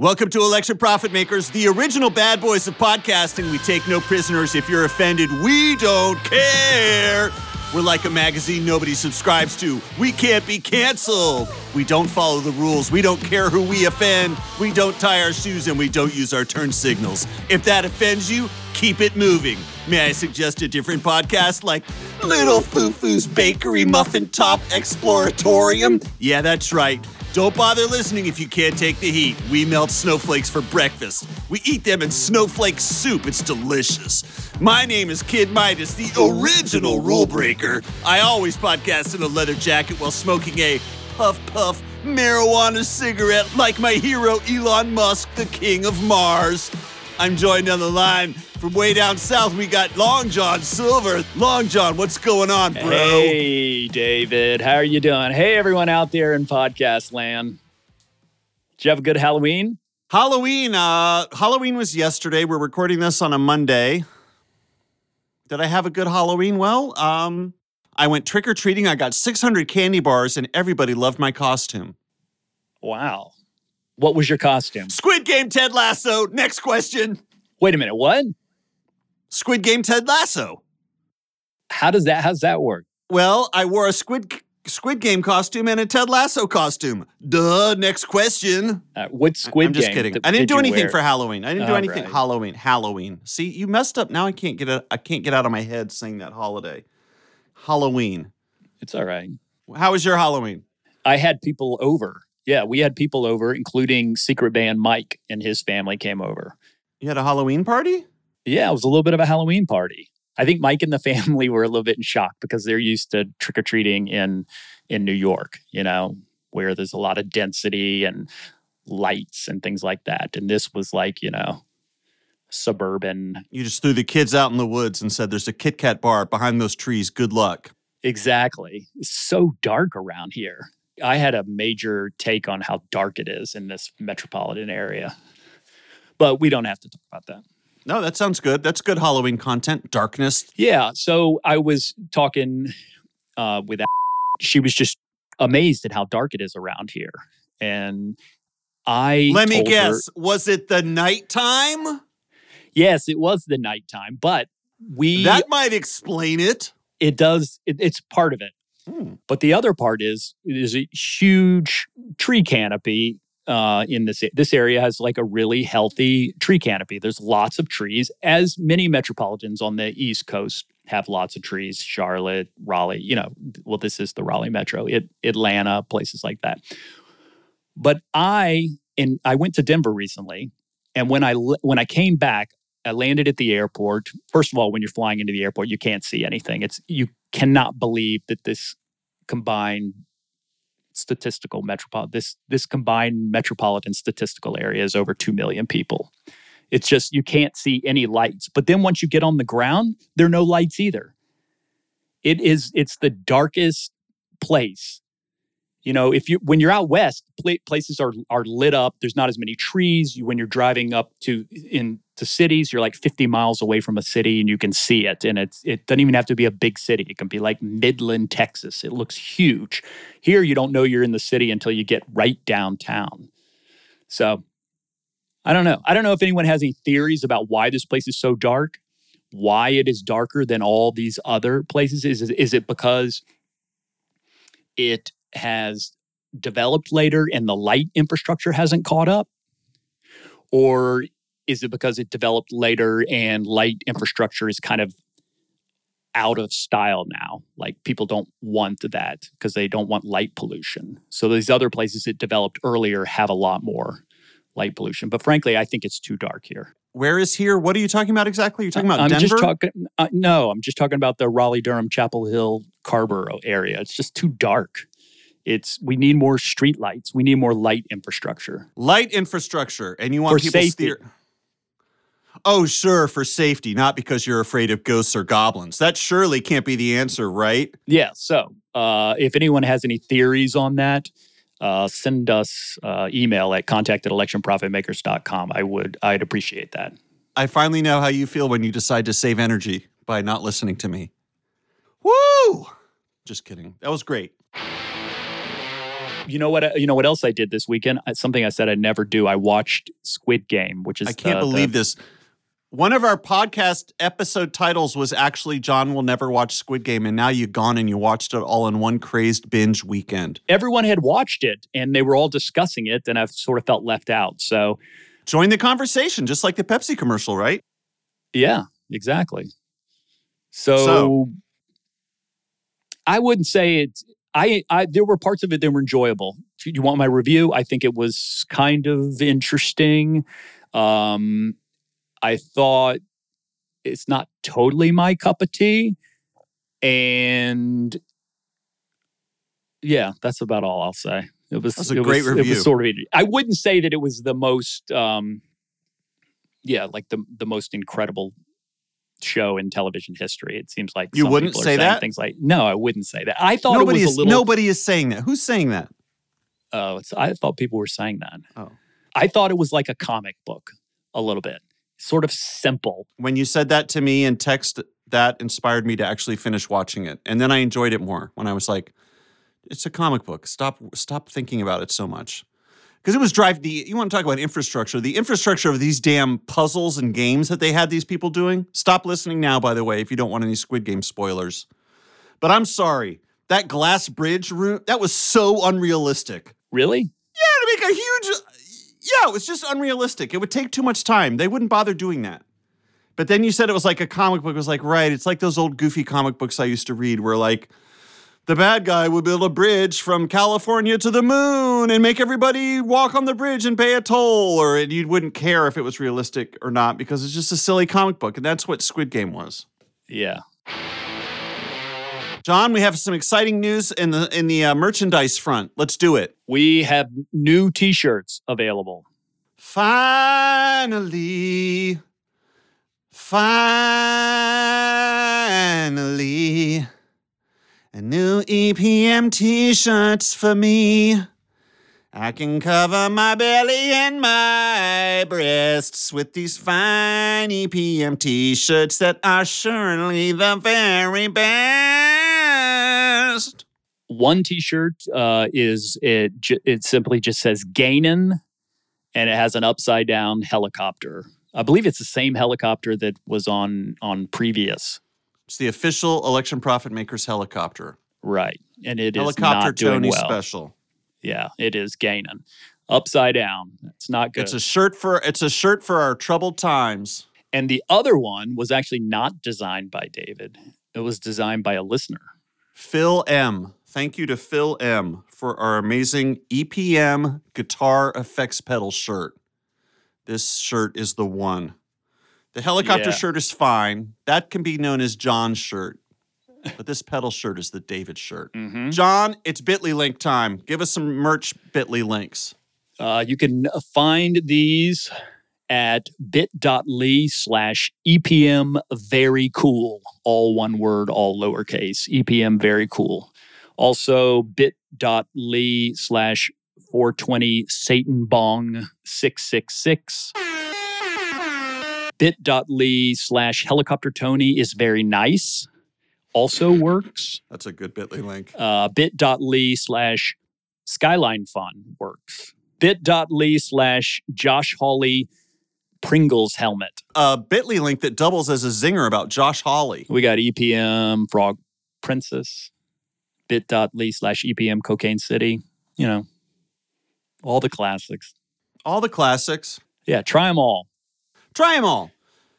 Welcome to Election Profit Makers, the original bad boys of podcasting. We take no prisoners. If you're offended, we don't care. We're like a magazine nobody subscribes to. We can't be canceled. We don't follow the rules. We don't care who we offend. We don't tie our shoes and we don't use our turn signals. If that offends you, keep it moving. May I suggest a different podcast like Little Foo Foo's Bakery Muffin Top Exploratorium? Yeah, that's right. Don't bother listening if you can't take the heat. We melt snowflakes for breakfast. We eat them in snowflake soup. It's delicious. My name is Kid Midas, the original rule breaker. I always podcast in a leather jacket while smoking a puff puff marijuana cigarette like my hero Elon Musk, the king of Mars. I'm joined on the line from way down south. We got Long John Silver. Long John, what's going on, bro? Hey, David. How are you doing? Hey, everyone out there in podcast land. Did you have a good Halloween? Halloween. Uh, Halloween was yesterday. We're recording this on a Monday. Did I have a good Halloween? Well, um, I went trick or treating. I got 600 candy bars, and everybody loved my costume. Wow. What was your costume? Squid Game Ted Lasso. Next question. Wait a minute. What? Squid Game Ted Lasso. How does that? How's that work? Well, I wore a Squid Squid Game costume and a Ted Lasso costume. Duh. Next question. Uh, what Squid Game? I'm just kidding. th- I didn't did do anything wear? for Halloween. I didn't do anything right. Halloween. Halloween. See, you messed up. Now I can't get. I can't get out of my head saying that holiday. Halloween. It's all right. How was your Halloween? I had people over. Yeah, we had people over, including Secret Band Mike and his family came over. You had a Halloween party? Yeah, it was a little bit of a Halloween party. I think Mike and the family were a little bit in shock because they're used to trick or treating in in New York, you know, where there's a lot of density and lights and things like that. And this was like, you know, suburban. You just threw the kids out in the woods and said, "There's a Kit Kat bar behind those trees. Good luck." Exactly. It's so dark around here. I had a major take on how dark it is in this metropolitan area. But we don't have to talk about that. No, that sounds good. That's good Halloween content. Darkness. Yeah. So I was talking uh, with she was just amazed at how dark it is around here. And I Let me told her- guess. Was it the nighttime? yes, it was the nighttime, but we That might explain it. it does it, it's part of it. Hmm. But the other part is there's a huge tree canopy uh, in this this area has like a really healthy tree canopy. There's lots of trees, as many metropolitans on the East Coast have lots of trees. Charlotte, Raleigh, you know, well, this is the Raleigh metro. It, Atlanta, places like that. But I and I went to Denver recently, and when I when I came back, I landed at the airport. First of all, when you're flying into the airport, you can't see anything. It's you cannot believe that this combined statistical metropolitan this this combined metropolitan statistical area is over 2 million people. It's just you can't see any lights. But then once you get on the ground, there are no lights either. It is it's the darkest place. You know, if you when you're out west, places are are lit up. There's not as many trees. You, when you're driving up to in to cities, you're like 50 miles away from a city and you can see it. And it's it doesn't even have to be a big city. It can be like Midland, Texas. It looks huge. Here, you don't know you're in the city until you get right downtown. So, I don't know. I don't know if anyone has any theories about why this place is so dark, why it is darker than all these other places. Is is it because it has developed later and the light infrastructure hasn't caught up? Or is it because it developed later and light infrastructure is kind of out of style now? Like people don't want that because they don't want light pollution. So these other places that developed earlier have a lot more light pollution. But frankly, I think it's too dark here. Where is here? What are you talking about exactly? You're talking about I'm Denver? just talking. Uh, no, I'm just talking about the Raleigh, Durham, Chapel Hill, Carrboro area. It's just too dark. It's we need more street lights. We need more light infrastructure. Light infrastructure, and you want For people safety. steer. Oh, sure, for safety, not because you're afraid of ghosts or goblins. That surely can't be the answer, right? Yeah. So, uh, if anyone has any theories on that, uh, send us uh, email at contact at electionprofitmakers.com. I would, I'd appreciate that. I finally know how you feel when you decide to save energy by not listening to me. Woo! Just kidding. That was great. You know what? You know what else I did this weekend? Uh, Something I said I'd never do. I watched Squid Game, which is I can't the- believe the- this. One of our podcast episode titles was actually John will never watch Squid Game, and now you've gone and you watched it all in one crazed binge weekend. Everyone had watched it, and they were all discussing it, and I've sort of felt left out. So Join the conversation, just like the Pepsi commercial, right? Yeah, exactly. So, So- I wouldn't say it. I, I there were parts of it that were enjoyable. You want my review? I think it was kind of interesting. Um, I thought it's not totally my cup of tea, and yeah, that's about all I'll say. It was That's a great was, It was sort of. I wouldn't say that it was the most. Um, yeah, like the the most incredible show in television history. It seems like You some wouldn't people say that? Things like no, I wouldn't say that. I thought Nobody it was is a little. nobody is saying that. Who's saying that? Oh, it's, I thought people were saying that. Oh. I thought it was like a comic book, a little bit, sort of simple. When you said that to me in text, that inspired me to actually finish watching it, and then I enjoyed it more when I was like, "It's a comic book. Stop, stop thinking about it so much." Because it was drive the you want to talk about infrastructure, the infrastructure of these damn puzzles and games that they had these people doing. Stop listening now, by the way, if you don't want any Squid Game spoilers. But I'm sorry, that glass bridge route that was so unrealistic. Really? Yeah, to make a huge. Yeah, it was just unrealistic. It would take too much time. They wouldn't bother doing that. But then you said it was like a comic book. It was like, right, it's like those old goofy comic books I used to read where like the bad guy would build a bridge from California to the moon and make everybody walk on the bridge and pay a toll, or you wouldn't care if it was realistic or not because it's just a silly comic book. And that's what Squid Game was. Yeah. John, we have some exciting news in the in the uh, merchandise front. Let's do it. We have new T-shirts available. Finally, finally, a new EPM t shirts for me. I can cover my belly and my breasts with these fine EPM t shirts that are surely the very best. One T-shirt uh, is it. It simply just says "Gainin," and it has an upside down helicopter. I believe it's the same helicopter that was on on previous. It's the official Election Profit Makers helicopter. Right, and it is helicopter doing Tony well. special. Yeah, it is gaining upside down. It's not good. It's a shirt for it's a shirt for our troubled times. and the other one was actually not designed by David. It was designed by a listener. Phil M. Thank you to Phil M for our amazing EPM guitar effects pedal shirt. This shirt is the one. The helicopter Yeah. shirt is fine. That can be known as John's shirt. But this pedal shirt is the David shirt. Mm-hmm. John, it's Bitly link time. Give us some merch Bitly links. Uh, you can find these at bit.ly slash EPM very cool. All one word, all lowercase. EPM very cool. Also bit.ly slash 420 Satan Bong 666. Bit.ly slash helicopter Tony is very nice. Also works. That's a good Bitly link. uh, bit.ly slash skyline fun works bit.ly slash josh hawley pringles helmet A Bitly link that doubles as a zinger about Josh Hawley. we got epm frog princess bit.ly slash epm cocaine city you know all the classics All the classics. yeah try them all Try them all.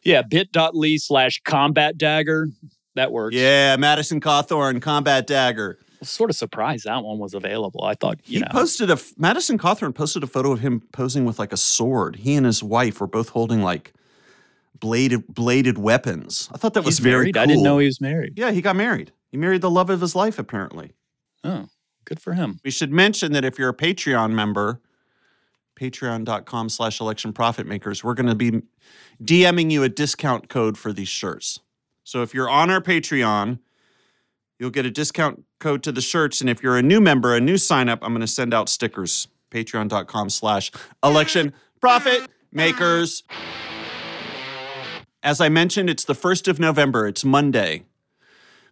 yeah bit.ly slash combat dagger that works Yeah, Madison Cawthorn, Combat Dagger. Sort of surprised that one was available i thought you he know posted a Madison Cawthorn posted a photo of him posing with like a sword. He and his wife were both holding like bladed bladed weapons. I thought that was very married cool. i didn't know he was married Yeah, he got married. He married the love of his life apparently. oh good for him We should mention that if you're a Patreon member, patreon.com slash election profit makers, we're going to be DMing you a discount code for these shirts. So if you're on our Patreon, you'll get a discount code to the shirts. And if you're a new member, a new sign up, I'm going to send out stickers. Patreon.com slash election profit makers. As I mentioned, it's the 1st of November. It's Monday.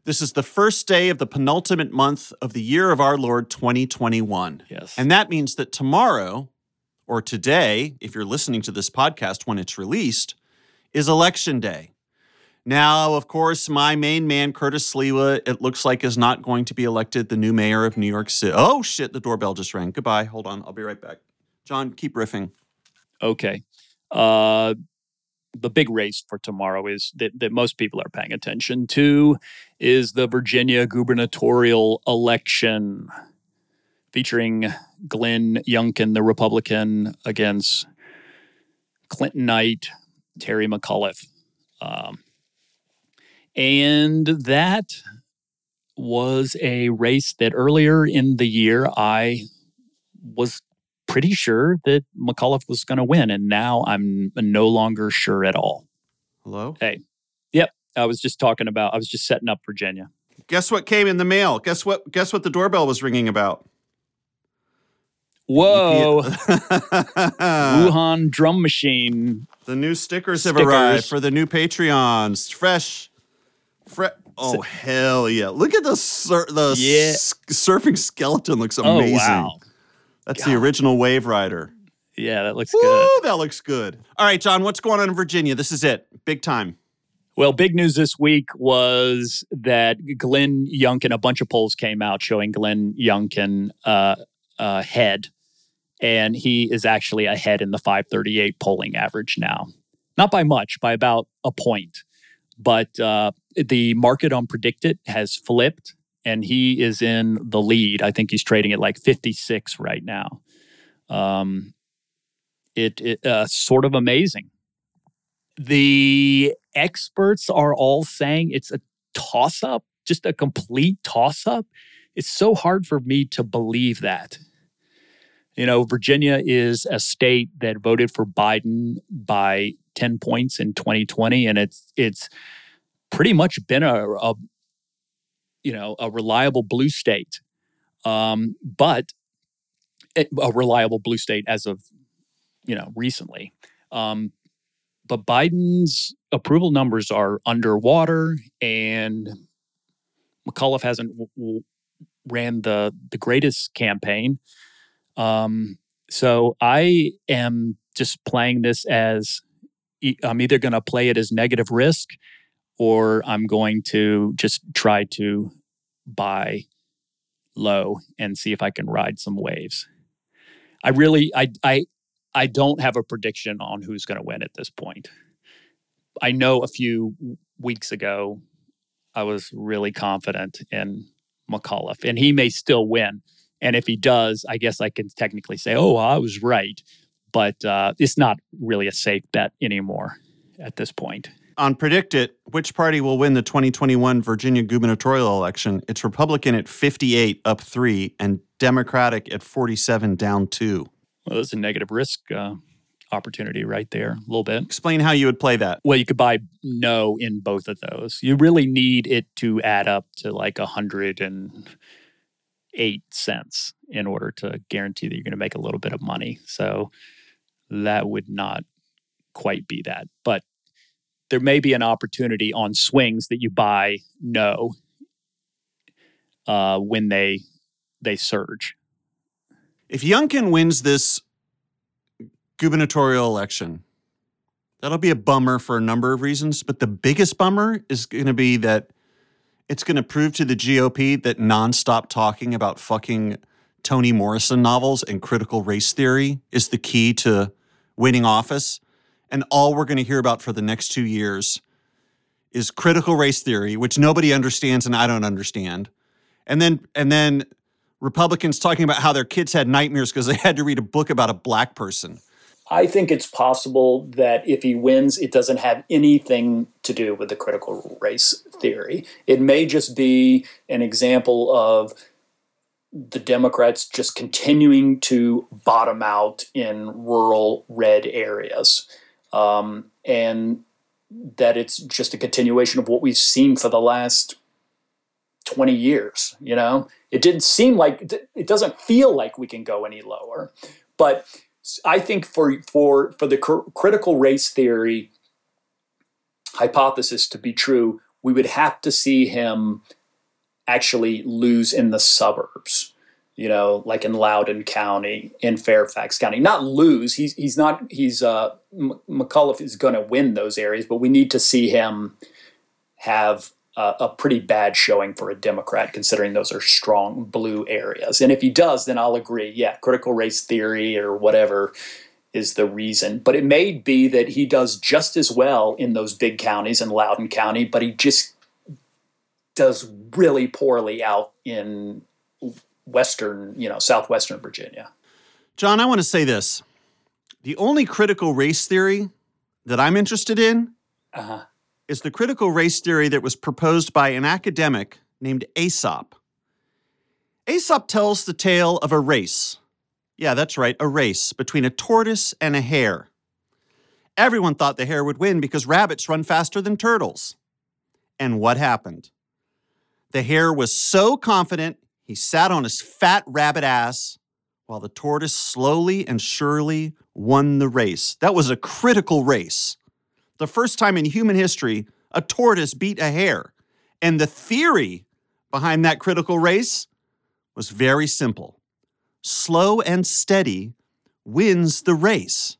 This is the first day of the penultimate month of the year of our Lord 2021. Yes. And that means that tomorrow, or today, if you're listening to this podcast when it's released, is election day. Now, of course, my main man, Curtis Sliwa, it looks like is not going to be elected the new mayor of New York City. Oh, shit, the doorbell just rang. Goodbye. Hold on. I'll be right back. John, keep riffing. Okay. Uh, the big race for tomorrow is that, that most people are paying attention to is the Virginia gubernatorial election featuring Glenn Youngkin, the Republican, against Clintonite Terry McAuliffe. Um, and that was a race that earlier in the year I was pretty sure that McAuliffe was going to win. And now I'm no longer sure at all. Hello? Hey, yep. I was just talking about, I was just setting up Virginia. Guess what came in the mail? Guess what? Guess what the doorbell was ringing about? Whoa. Uh, Wuhan drum machine. the new stickers, have arrived for the new Patreons. Fresh. Oh, hell yeah. Look at the, sur- the Yeah. s- surfing skeleton. Looks amazing. Oh, amazing. wow. That's the original Wave Rider. Yeah, that looks Woo, good. that looks good. All right, John, what's going on in Virginia? This is it. Big time. Well, big news this week was that Glenn Youngkin, a bunch of polls came out showing Glenn Youngkin uh, ahead, and he is actually ahead in the 538 polling average now. Not by much, by about a point. But uh, the market on PredictIt has flipped, and he is in the lead. I think he's trading at like 56 right now. Um, it, it uh, sort of amazing. The experts are all saying it's a toss up, just a complete toss up. It's so hard for me to believe that. You know, Virginia is a state that voted for Biden by 10 points in 2020 and it's it's pretty much been a, a you know, a reliable blue state. Um, but it- a reliable blue state as of you know recently. Um, but Biden's approval numbers are underwater, and McAuliffe hasn't w- w- ran the the greatest campaign. Um, so I am just playing this as I'm either going to play it as negative risk, or I'm going to just try to buy low and see if I can ride some waves. I really, I, I, I don't have a prediction on who's going to win at this point. I know a few weeks ago, I was really confident in McAuliffe, and he may still win. And if he does, I guess I can technically say, "Oh, I was right," but uh, it's not really a safe bet anymore at this point. On PredictIt, which party will win the 2021 Virginia gubernatorial election? It's Republican at 58, up three, and Democratic at 47, down two. Well, there's a negative risk uh, opportunity right there, a little bit. Explain how you would play that. Well, you could buy no in both of those. You really need it to add up to like a hundred and eight cents in order to guarantee that you're going to make a little bit of money. So that would not quite be that, but there may be an opportunity on swings that you buy no uh, when they they surge. If Youngkin wins this gubernatorial election, that'll be a bummer for a number of reasons. But the biggest bummer is going to be that it's going to prove to the GOP that nonstop talking about fucking Toni Morrison novels and critical race theory is the key to winning office. And all we're going to hear about for the next two years is critical race theory, which nobody understands and I don't understand. And then and then Republicans talking about how their kids had nightmares because they had to read a book about a black person. I think it's possible that if he wins, it doesn't have anything to do with the critical race theory. It may just be an example of the Democrats just continuing to bottom out in rural red areas. Um, and that it's just a continuation of what we've seen for the last 20 years. You know, it didn't seem like, it doesn't feel like we can go any lower. But I think for for for the cr- critical race theory hypothesis to be true, we would have to see him actually lose in the suburbs you know, like in Loudoun County, in Fairfax County. Not lose. He's he's not. He's uh, McAuliffe is going to win those areas, but we need to see him have a, a, pretty bad showing for a Democrat, considering those are strong blue areas. And if he does, then I'll agree. Yeah, critical race theory or whatever is the reason. But it may be that he does just as well in those big counties in Loudoun County, but he just does really poorly out in western, you know, southwestern Virginia. John, I want to say this. The only critical race theory that I'm interested in uh-huh. is the critical race theory that was proposed by an academic named Aesop. Aesop tells the tale of a race. Yeah, that's right, a race between a tortoise and a hare. Everyone thought the hare would win because rabbits run faster than turtles. And what happened? The hare was so confident he sat on his fat rabbit ass while the tortoise slowly and surely won the race. That was a critical race. The first time in human history a tortoise beat a hare. And the theory behind that critical race was very simple slow and steady wins the race.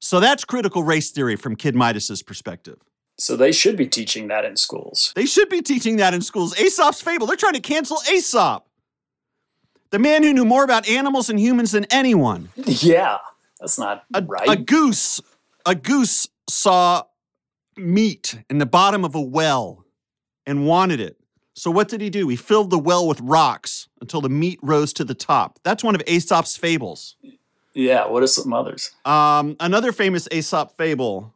So that's critical race theory from Kid Midas's perspective. So they should be teaching that in schools. They should be teaching that in schools. Aesop's fable. They're trying to cancel Aesop. The man who knew more about animals and humans than anyone. Yeah, that's not a, right. A goose, a goose saw meat in the bottom of a well and wanted it. So what did he do? He filled the well with rocks until the meat rose to the top. That's one of Aesop's fables. Yeah, what are some others? Um, another famous Aesop fable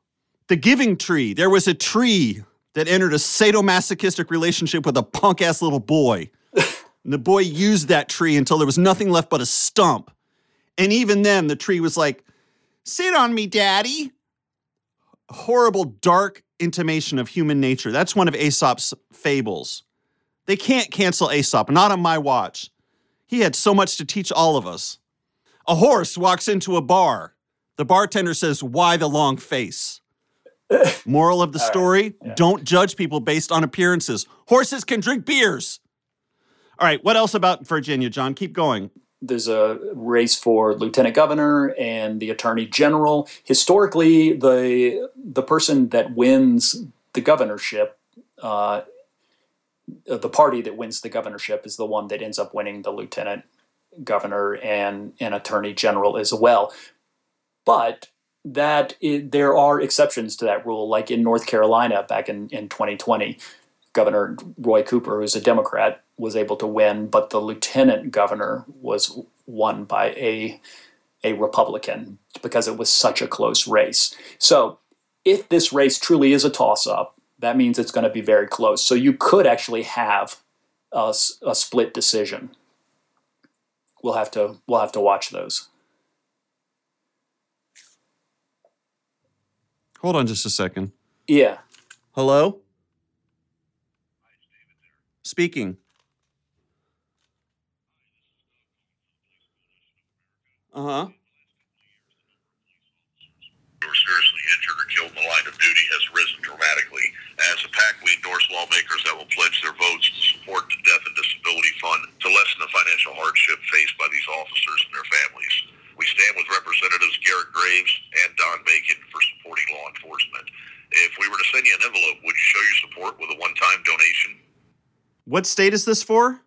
the Giving Tree. There was a tree that entered a sadomasochistic relationship with a punk ass little boy. And the boy used that tree until there was nothing left but a stump. And even then, the tree was like, Sit on me, daddy. Horrible, dark intimation of human nature. That's one of Aesop's fables. They can't cancel Aesop, not on my watch. He had so much to teach all of us. A horse walks into a bar. The bartender says, Why the long face? Moral of the story right. yeah. don't judge people based on appearances. Horses can drink beers. All right, what else about Virginia, John? Keep going. There's a race for lieutenant governor and the attorney general. Historically, the the person that wins the governorship, uh, the party that wins the governorship, is the one that ends up winning the lieutenant governor and an attorney general as well. But that it, there are exceptions to that rule, like in North Carolina back in, in 2020. Governor Roy Cooper, who's a Democrat, was able to win, but the lieutenant governor was won by a, a Republican because it was such a close race. So, if this race truly is a toss up, that means it's going to be very close. So, you could actually have a, a split decision. We'll have to we'll have to watch those. Hold on just a second. Yeah. Hello? Speaking. Uh huh. Are seriously injured or killed in the line of duty has risen dramatically. As a PAC, we endorse lawmakers that will pledge their votes to support the Death and Disability Fund to lessen the financial hardship faced by these officers and their families. We stand with Representatives Garrett Graves and Don Bacon for supporting law enforcement. If we were to send you an envelope, would you show your support with a one time donation? What state is this for?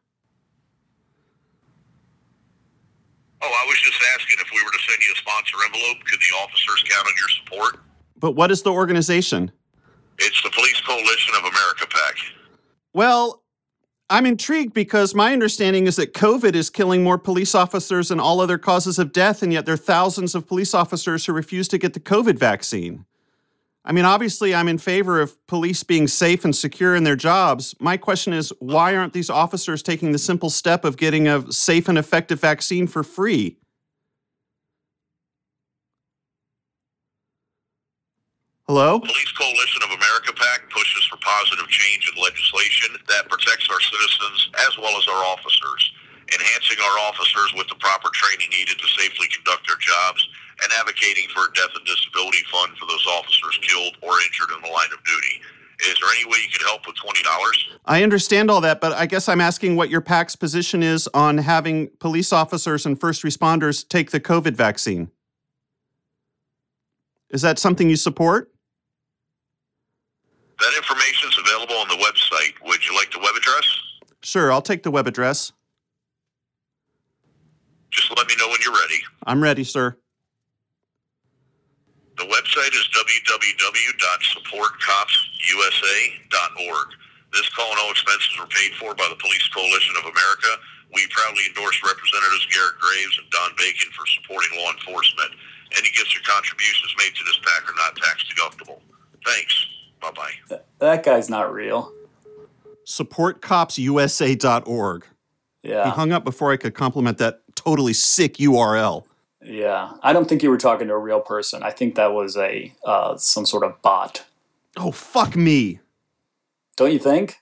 Oh, I was just asking if we were to send you a sponsor envelope, could the officers count on your support? But what is the organization? It's the Police Coalition of America PAC. Well, I'm intrigued because my understanding is that COVID is killing more police officers than all other causes of death, and yet there are thousands of police officers who refuse to get the COVID vaccine. I mean, obviously, I'm in favor of police being safe and secure in their jobs. My question is why aren't these officers taking the simple step of getting a safe and effective vaccine for free? Hello? Police Coalition of America PAC pushes for positive change in legislation that protects our citizens as well as our officers, enhancing our officers with the proper training needed to safely conduct their jobs, and advocating for a death and disability fund for those officers killed or injured in the line of duty. Is there any way you could help with twenty dollars? I understand all that, but I guess I'm asking what your PAC's position is on having police officers and first responders take the COVID vaccine. Is that something you support? That information is available on the website. Would you like the web address? Sure, I'll take the web address. Just let me know when you're ready. I'm ready, sir. The website is www.supportcopsusa.org. This call and all expenses were paid for by the Police Coalition of America. We proudly endorse Representatives Garrett Graves and Don Bacon for supporting law enforcement. Any gifts or contributions made to this PAC are not tax deductible. Thanks. Bye bye. That guy's not real. SupportCopsUSA.org. He Yeah. hung up before I could compliment that totally sick URL. Yeah. I don't think you were talking to a real person. I think that was a uh, some sort of bot. Oh, fuck me. Don't you think?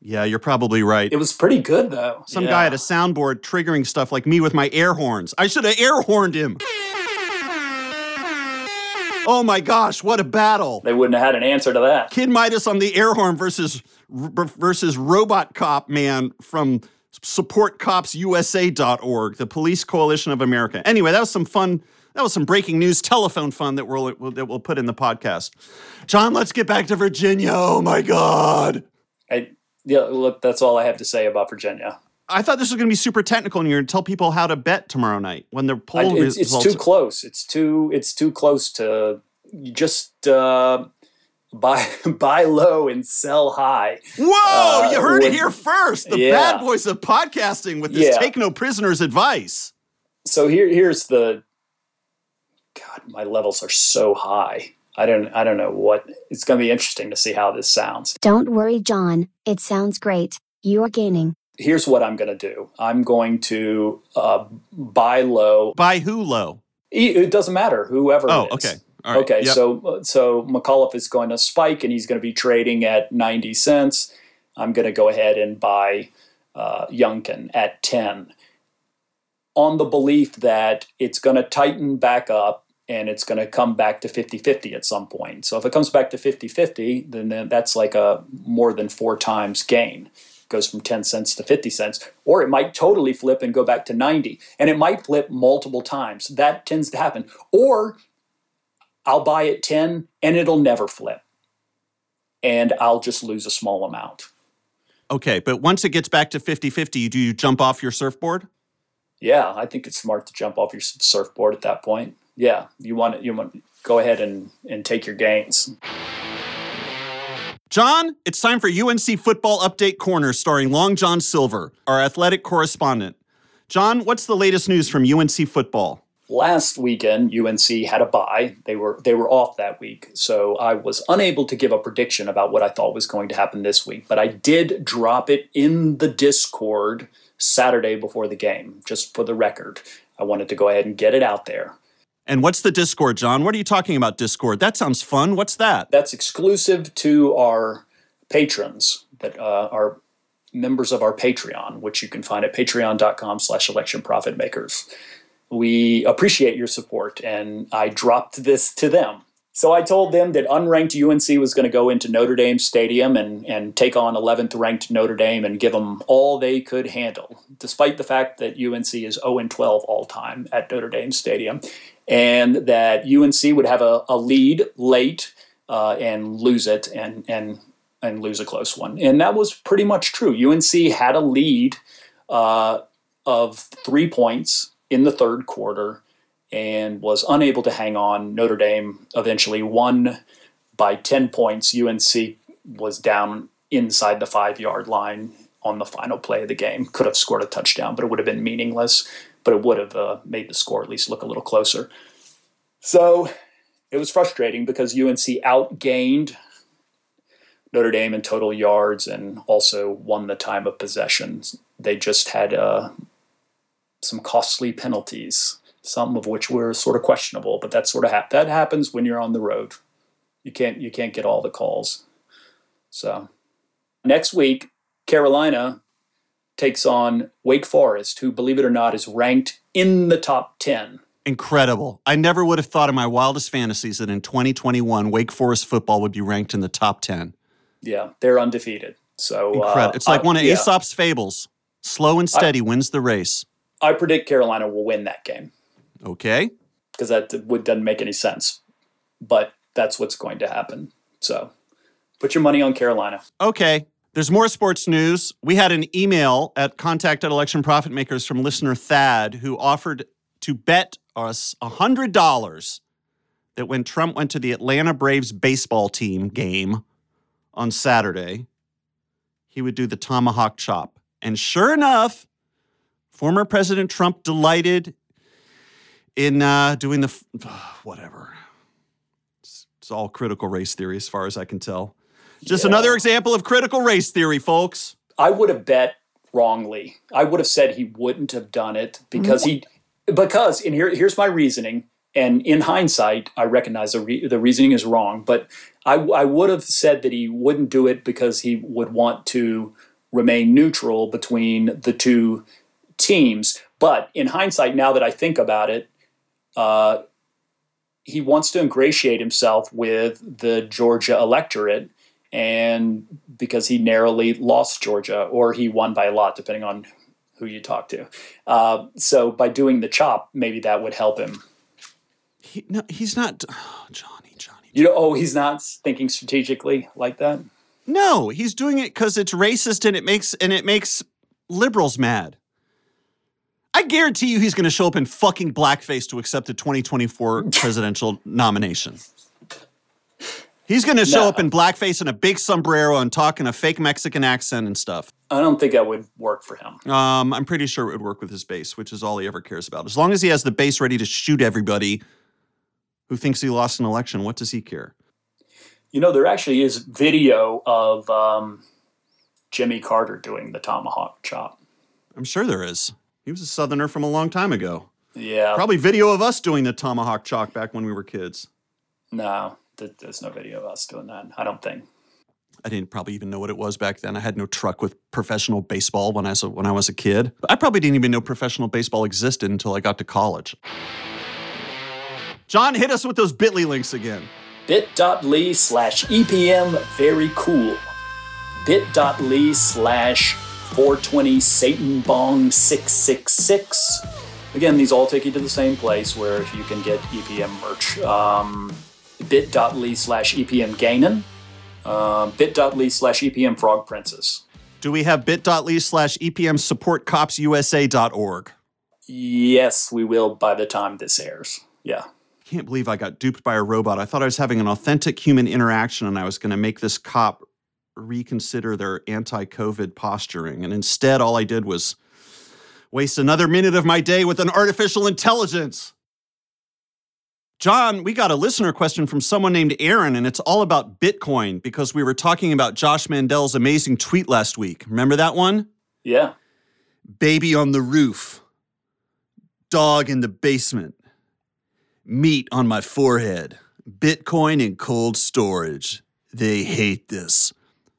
Yeah, you're probably right. It was pretty good though. Some Yeah. guy had a soundboard triggering stuff like me with my air horns. I should have air horned him. Oh my gosh, what a battle. They wouldn't have had an answer to that. Kid Midas on the air horn versus versus Robot Cop Man from supportcopsusa.org, the Police Coalition of America. Anyway, that was some fun. That was some breaking news telephone fun that we'll that we'll put in the podcast. John, let's get back to Virginia. Oh my god. I, yeah, look, that's all I have to say about Virginia. I thought this was going to be super technical, and you're going to tell people how to bet tomorrow night when the poll it's, it's results. too close. It's too it's too close to just uh, buy buy low and sell high. Whoa! uh, you heard it here first. The Yeah. bad boys of podcasting with this Yeah. take no prisoners advice. So here here's the God, my levels are so high. I don't I don't know what it's going to be interesting to see how this sounds. Don't worry, John. It sounds great. You're gaining. Here's what I'm going to do. I'm going to uh, buy low. Buy who low? E- It doesn't matter whoever. Oh, it is. okay. All right. Okay, Yep. so so McAuliffe is going to spike, and he's going to be trading at ninety cents. I'm going to go ahead and buy uh, Youngkin at ten, on the belief that it's going to tighten back up and it's going to come back to 50-50 at some point. So if it comes back to 50-50, then then that's like a more than four times gain. It goes from 10 cents to 50 cents. Or it might totally flip and go back to 90. And it might flip multiple times. That tends to happen. Or I'll buy at 10 and it'll never flip. And I'll just lose a small amount. Okay, but once it gets back to 50-50, do you jump off your surfboard? Yeah, I think it's smart to jump off your surfboard at that point. Yeah, you want to, you want to go ahead and, and take your gains. John, it's time for UNC Football Update Corner starring Long John Silver, our athletic correspondent. John, what's the latest news from UNC football? Last weekend, UNC had a bye. They were they were off that week, so I was unable to give a prediction about what I thought was going to happen this week. But I did drop it in the Discord Saturday before the game, just for the record. I wanted to go ahead and get it out there. And what's the Discord, John? What are you talking about, Discord? That sounds fun. What's that? That's exclusive to our patrons that uh, are members of our Patreon, which you can find at patreon.com slash election profit makers. We appreciate your support, and I dropped this to them. So I told them that unranked UNC was going to go into Notre Dame Stadium and, and take on 11th ranked Notre Dame and give them all they could handle, despite the fact that UNC is 0 12 all time at Notre Dame Stadium, and that UNC would have a, a lead late uh, and lose it and, and, and lose a close one. And that was pretty much true. UNC had a lead uh, of three points in the third quarter and was unable to hang on. Notre Dame eventually won by 10 points. UNC was down inside the five yard line on the final play of the game. Could have scored a touchdown, but it would have been meaningless. But it would have uh, made the score at least look a little closer. So it was frustrating because UNC outgained Notre Dame in total yards and also won the time of possession. They just had uh, some costly penalties some of which were sort of questionable, but that sort of hap- that happens when you're on the road. You can't you can't get all the calls. So next week, Carolina takes on Wake Forest, who, believe it or not, is ranked in the top ten. Incredible. I never would have thought in my wildest fantasies that in 2021, Wake Forest football would be ranked in the top 10. Yeah, they're undefeated. So Incredible. uh, it's like I- one of yeah, Aesop's fables. Slow and steady wins the race. I predict Carolina will win that game Okay. because that would, doesn't make any sense, but that's what's going to happen. So put your money on Carolina. Okay. There's more sports news. We had an email at contact at election profit makers from listener Thad who offered to bet us $100 that when Trump went to the Atlanta Braves baseball team game on Saturday, he would do the tomahawk chop. And sure enough, former President Trump delighted in uh, doing the f- whatever. It's, it's all critical race theory as far as I can tell. Just Yeah. another example of critical race theory, folks. I would have bet wrongly. I would have said he wouldn't have done it because he because and here here's my reasoning. And in hindsight, I recognize the, re, the reasoning is wrong, but I, I would have said that he wouldn't do it because he would want to remain neutral between the two teams. But in hindsight, now that I think about it, uh, he wants to ingratiate himself with the Georgia electorate and because he narrowly lost Georgia, or he won by a lot, depending on who you talk to. Uh, so by doing the chop, maybe that would help him. He, no, he's not. Oh, Johnny, Johnny. You know, oh, he's not thinking strategically like that. No, he's doing it because it's racist and it makes and it makes liberals mad. I guarantee you, he's going to show up in fucking blackface to accept the 2024 presidential nomination. He's going to show No. up in blackface and a big sombrero and talk in a fake Mexican accent and stuff. I don't think that would work for him. Um, I'm pretty sure it would work with his base, which is all he ever cares about. As long as he has the base ready to shoot everybody who thinks he lost an election, what does he care? You know, there actually is video of um, Jimmy Carter doing the tomahawk chop. I'm sure there is. He was a Southerner from a long time ago. Yeah, Probably video of us doing the tomahawk chalk back when we were kids. no, th- there's no video of us doing that. I don't think. I didn't probably even know what it was back then. I had no truck with professional baseball when I was a, when I was a kid. I probably didn't even know professional baseball existed until I got to college. John, hit us with those Bitly links again. bit.ly slash EPM very cool. bit.ly slash 420 Satan Bong 666. Again, these all take you to the same place where you can get EPM merch. Um, bit.ly slash EPM Gainin. Uh, bit.ly slash EPM Frog Princess. Do we have bit.ly slash EPM supportcopsusa.org? Yes, we will by the time this airs. Yeah. Can't believe I got duped by a robot. I thought I was having an authentic human interaction and I was going to make this cop reconsider their anti COVID posturing. And instead, all I did was waste another minute of my day with an artificial intelligence. John, we got a listener question from someone named Aaron, and it's all about Bitcoin because we were talking about Josh Mandel's amazing tweet last week. Remember that one? Yeah. Baby on the roof, dog in the basement, meat on my forehead, Bitcoin in cold storage. They hate this.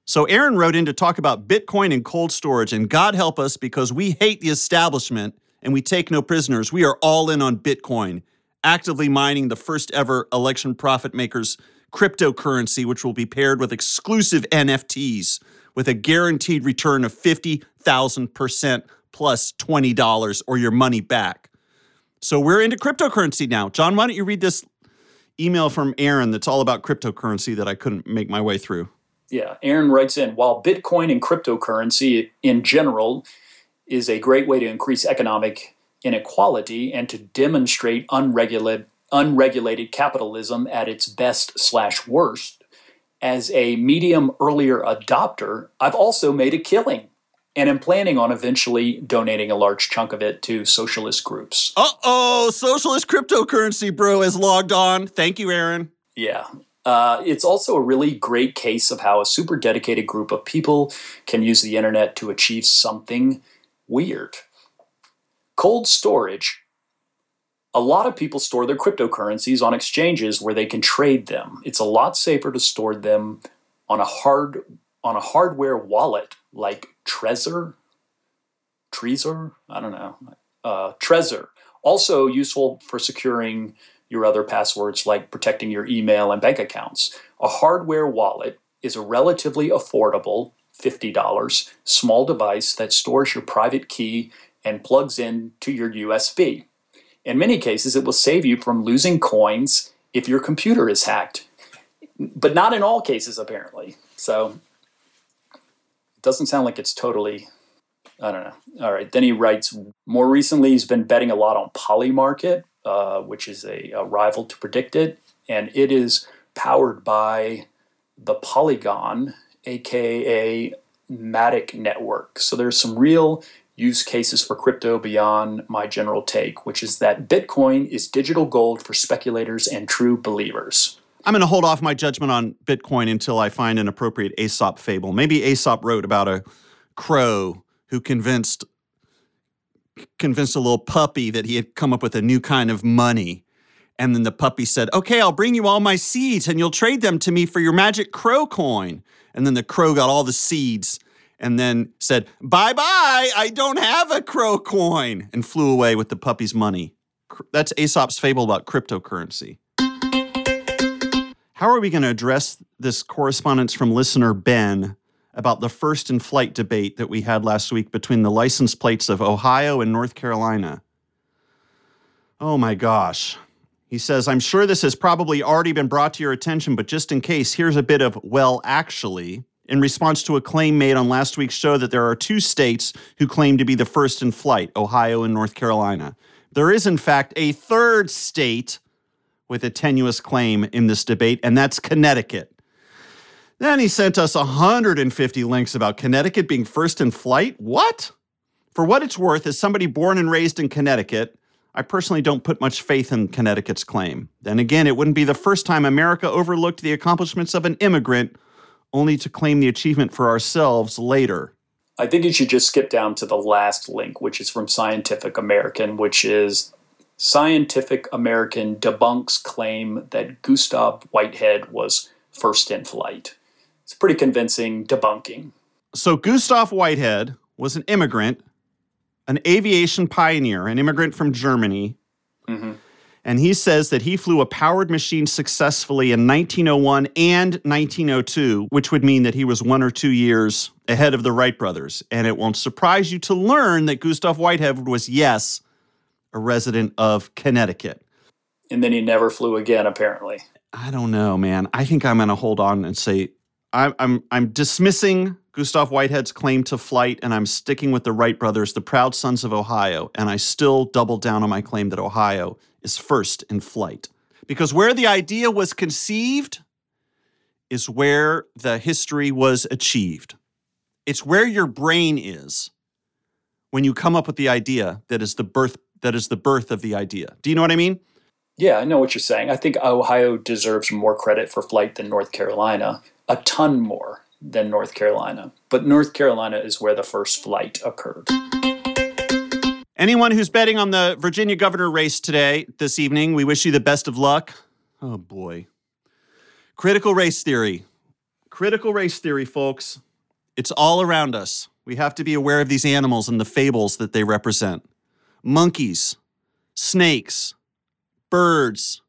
So Aaron wrote in to talk about Bitcoin and cold storage, and God help us because we hate the establishment and we take no prisoners. We are all in on Bitcoin, actively mining the first ever election profit makers cryptocurrency, which will be paired with exclusive NFTs with a guaranteed return of 50,000% plus $20 or your money back. So we're into cryptocurrency now. John, why don't you read this email from Aaron that's all about cryptocurrency that I couldn't make my way through? Yeah, Aaron writes in while Bitcoin and cryptocurrency in general is a great way to increase economic inequality and to demonstrate unregulated unregulated capitalism at its best slash worst. As a medium earlier adopter, I've also made a killing and am planning on eventually donating a large chunk of it to socialist groups. Uh oh, socialist cryptocurrency bro has logged on. Thank you, Aaron. Yeah. Uh, it's also a really great case of how a super dedicated group of people can use the internet to achieve something weird. Cold storage. A lot of people store their cryptocurrencies on exchanges where they can trade them. It's a lot safer to store them on a hard on a hardware wallet like Trezor, Trezor, I don't know, uh, Trezor. Also useful for securing your other passwords like protecting your email and bank accounts. A hardware wallet is a relatively affordable $50 small device that stores your private key and plugs in to your USB. In many cases, it will save you from losing coins if your computer is hacked, but not in all cases, apparently. So it doesn't sound like it's totally, I don't know. All right. Then he writes more recently, he's been betting a lot on Polymarket, uh, which is a, a rival to PredictIt, and it is powered by the Polygon, aka Matic network. So there's some real use cases for crypto beyond my general take, which is that Bitcoin is digital gold for speculators and true believers. I'm going to hold off my judgment on Bitcoin until I find an appropriate Aesop fable. Maybe Aesop wrote about a crow who convinced convinced a little puppy that he had come up with a new kind of money. And then the puppy said, "Okay, I'll bring you all my seeds and you'll trade them to me for your magic crow coin." And then the crow got all the seeds and then said, Bye bye, I don't have a crow coin, and flew away with the puppy's money. That's Aesop's fable about cryptocurrency. How are we going to address this correspondence from listener Ben about the first in flight debate that we had last week between the license plates of Ohio and North Carolina? Oh my gosh. He says, I'm sure this has probably already been brought to your attention, but just in case, here's a bit of, well, actually in response to a claim made on last week's show that there are two states who claim to be the first in flight Ohio and North Carolina. There is, in fact, a third state with a tenuous claim in this debate, and that's Connecticut. Then he sent us 150 links about Connecticut being first in flight. What? For what it's worth, as somebody born and raised in Connecticut, I personally don't put much faith in Connecticut's claim. Then again, it wouldn't be the first time America overlooked the accomplishments of an immigrant only to claim the achievement for ourselves later. I think you should just skip down to the last link, which is from Scientific American, which is Scientific American debunks claim that Gustav Whitehead was first in flight. It's pretty convincing debunking. So, Gustav Whitehead was an immigrant, an aviation pioneer, an immigrant from Germany. Mm-hmm and he says that he flew a powered machine successfully in 1901 and 1902, which would mean that he was one or two years ahead of the Wright brothers. And it won't surprise you to learn that Gustav Whitehead was, yes, a resident of Connecticut. And then he never flew again, apparently. I don't know, man. I think I'm going to hold on and say I'm, I'm, I'm dismissing Gustav Whitehead's claim to flight, and I'm sticking with the Wright brothers, the proud sons of Ohio. And I still double down on my claim that Ohio is first in flight. Because where the idea was conceived is where the history was achieved. It's where your brain is when you come up with the idea that is the birth that is the birth of the idea. Do you know what I mean? Yeah, I know what you're saying. I think Ohio deserves more credit for flight than North Carolina, a ton more than North Carolina. But North Carolina is where the first flight occurred. Anyone who's betting on the Virginia governor race today, this evening, we wish you the best of luck. Oh boy. Critical race theory. Critical race theory, folks. It's all around us. We have to be aware of these animals and the fables that they represent monkeys, snakes, birds,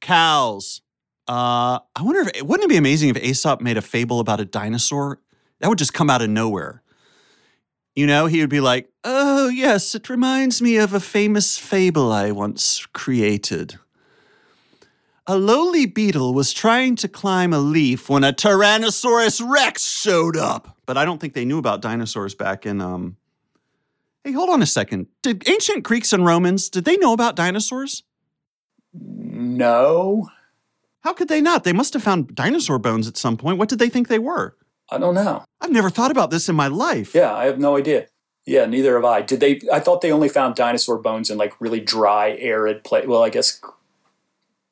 cows. Uh, I wonder if wouldn't it be amazing if Aesop made a fable about a dinosaur? That would just come out of nowhere. You know, he would be like, Oh, yes, it reminds me of a famous fable I once created. A lowly beetle was trying to climb a leaf when a Tyrannosaurus Rex showed up. But I don't think they knew about dinosaurs back in. Um... Hey, hold on a second. Did ancient Greeks and Romans did they know about dinosaurs? No. How could they not? They must have found dinosaur bones at some point. What did they think they were? I don't know. I've never thought about this in my life. Yeah, I have no idea. Yeah, neither have I. Did they? I thought they only found dinosaur bones in like really dry, arid place. Well, I guess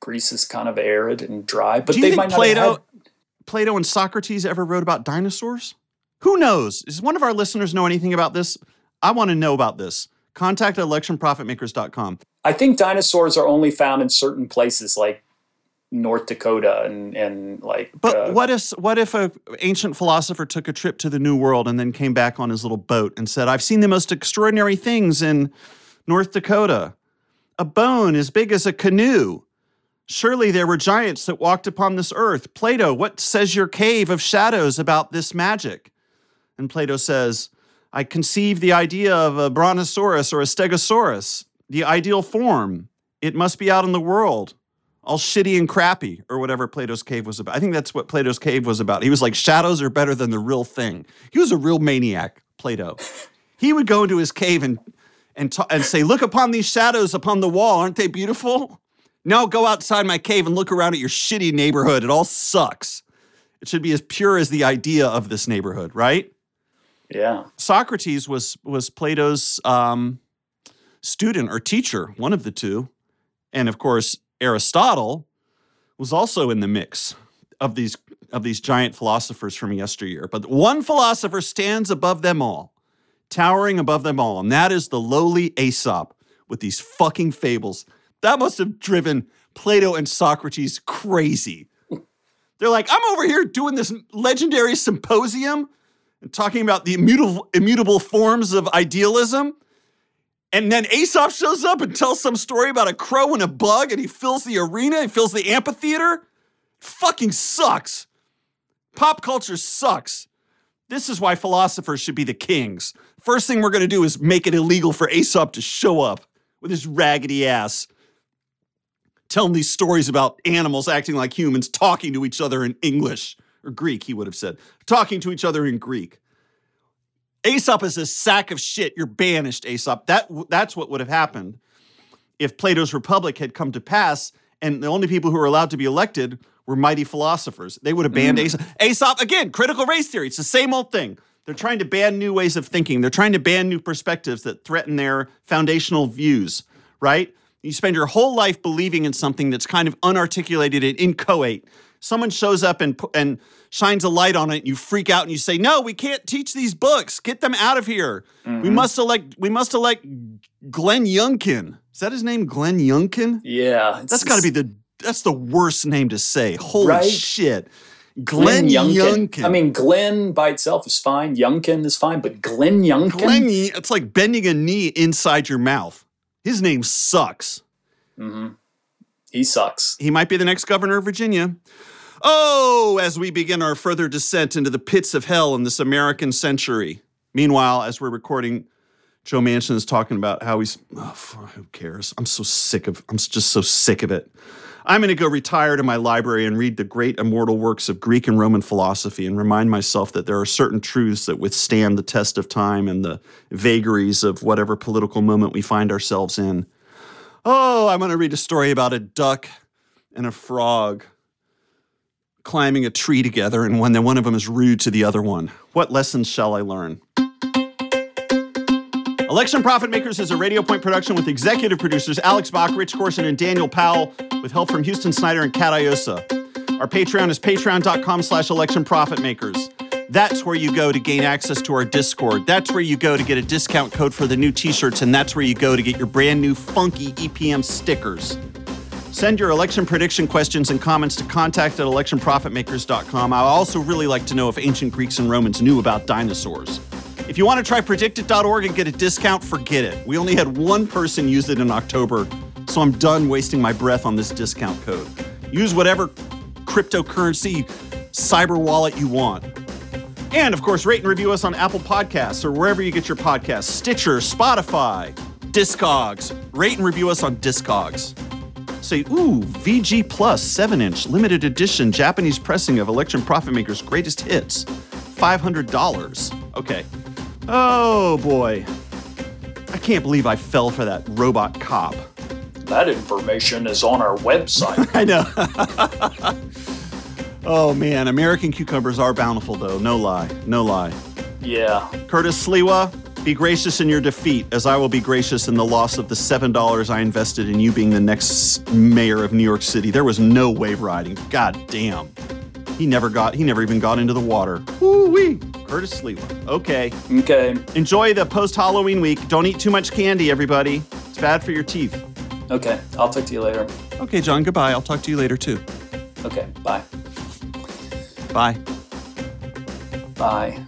Greece is kind of arid and dry, but Do you they think might not Plato, have had, Plato and Socrates ever wrote about dinosaurs? Who knows? Does one of our listeners know anything about this? I want to know about this. Contact electionprofitmakers.com. I think dinosaurs are only found in certain places, like North Dakota and and like. But uh, what if what if a ancient philosopher took a trip to the New World and then came back on his little boat and said, "I've seen the most extraordinary things in North Dakota. A bone as big as a canoe Surely there were giants that walked upon this earth. Plato, what says your cave of shadows about this magic? And Plato says, I conceive the idea of a brontosaurus or a stegosaurus, the ideal form. It must be out in the world, all shitty and crappy, or whatever Plato's cave was about. I think that's what Plato's cave was about. He was like, shadows are better than the real thing. He was a real maniac, Plato. He would go into his cave and and, ta- and say, Look upon these shadows upon the wall. Aren't they beautiful? Now go outside my cave and look around at your shitty neighborhood. It all sucks. It should be as pure as the idea of this neighborhood, right? Yeah. Socrates was was Plato's um, student or teacher, one of the two, and of course Aristotle was also in the mix of these of these giant philosophers from yesteryear. But one philosopher stands above them all, towering above them all, and that is the lowly Aesop with these fucking fables. That must have driven Plato and Socrates crazy. They're like, I'm over here doing this legendary symposium and talking about the immutable, immutable forms of idealism. And then Aesop shows up and tells some story about a crow and a bug, and he fills the arena, he fills the amphitheater. Fucking sucks. Pop culture sucks. This is why philosophers should be the kings. First thing we're gonna do is make it illegal for Aesop to show up with his raggedy ass, telling these stories about animals acting like humans, talking to each other in English or Greek, he would have said, talking to each other in Greek. Aesop is a sack of shit. You're banished, Aesop. That that's what would have happened if Plato's Republic had come to pass, and the only people who were allowed to be elected were mighty philosophers. They would have banned mm. Aesop. Aesop again, critical race theory. It's the same old thing. They're trying to ban new ways of thinking. They're trying to ban new perspectives that threaten their foundational views. Right? You spend your whole life believing in something that's kind of unarticulated and inchoate. Someone shows up and and shines a light on it, and you freak out and you say, "No, we can't teach these books. Get them out of here. We mm-hmm. must elect. We must elect Glenn Youngkin. Is that his name? Glenn Youngkin? Yeah. That's got to be the. That's the worst name to say. Holy Right? shit, Glenn, Glenn Youngkin. Youngkin. I mean, Glenn by itself is fine. Youngkin is fine, but Glenn Youngkin? Glenn. It's like bending a knee inside your mouth. His name sucks. Mm-hmm. he sucks. He might be the next governor of Virginia. Oh, as we begin our further descent into the pits of hell in this American century. Meanwhile, as we're recording, Joe Manchin is talking about how he's, oh, who cares? I'm so sick of, I'm just so sick of it. I'm going to go retire to my library and read the great immortal works of Greek and Roman philosophy and remind myself that there are certain truths that withstand the test of time and the vagaries of whatever political moment we find ourselves in. Oh, I'm going to read a story about a duck and a frog climbing a tree together, and when one of them is rude to the other one. What lessons shall I learn? Election Profit Makers is a Radio Point production with executive producers Alex Bach, Rich Corson, and Daniel Powell, with help from Houston Snyder and Kat Iosa. Our Patreon is patreon.com slash election profit makers. That's where you go to gain access to our Discord. That's where you go to get a discount code for the new t-shirts, and that's where you go to get your brand new funky EPM stickers. Send your election prediction questions and comments to contact at electionprofitmakers.com. I also really like to know if ancient Greeks and Romans knew about dinosaurs. If you want to try predictit.org and get a discount, forget it. We only had one person use it in October, so I'm done wasting my breath on this discount code. Use whatever cryptocurrency cyber wallet you want. And of course, rate and review us on Apple Podcasts or wherever you get your podcasts Stitcher, Spotify, Discogs. Rate and review us on Discogs. Say, ooh, VG Plus 7 inch limited edition Japanese pressing of Election Profit Maker's greatest hits. $500. Okay. Oh boy. I can't believe I fell for that robot cop. That information is on our website. I know. oh man, American cucumbers are bountiful though. No lie. No lie. yeah. Curtis Sliwa, be gracious in your defeat, as I will be gracious in the loss of the $7 I invested in you being the next mayor of New York City. There was no wave riding. God damn. He never got, he never even got into the water. Woo wee. Curtis Sliwa. Okay. Okay. Enjoy the post Halloween week. Don't eat too much candy, everybody. It's bad for your teeth. Okay. I'll talk to you later. Okay, John, goodbye. I'll talk to you later too. Okay. Bye. Bye. Bye.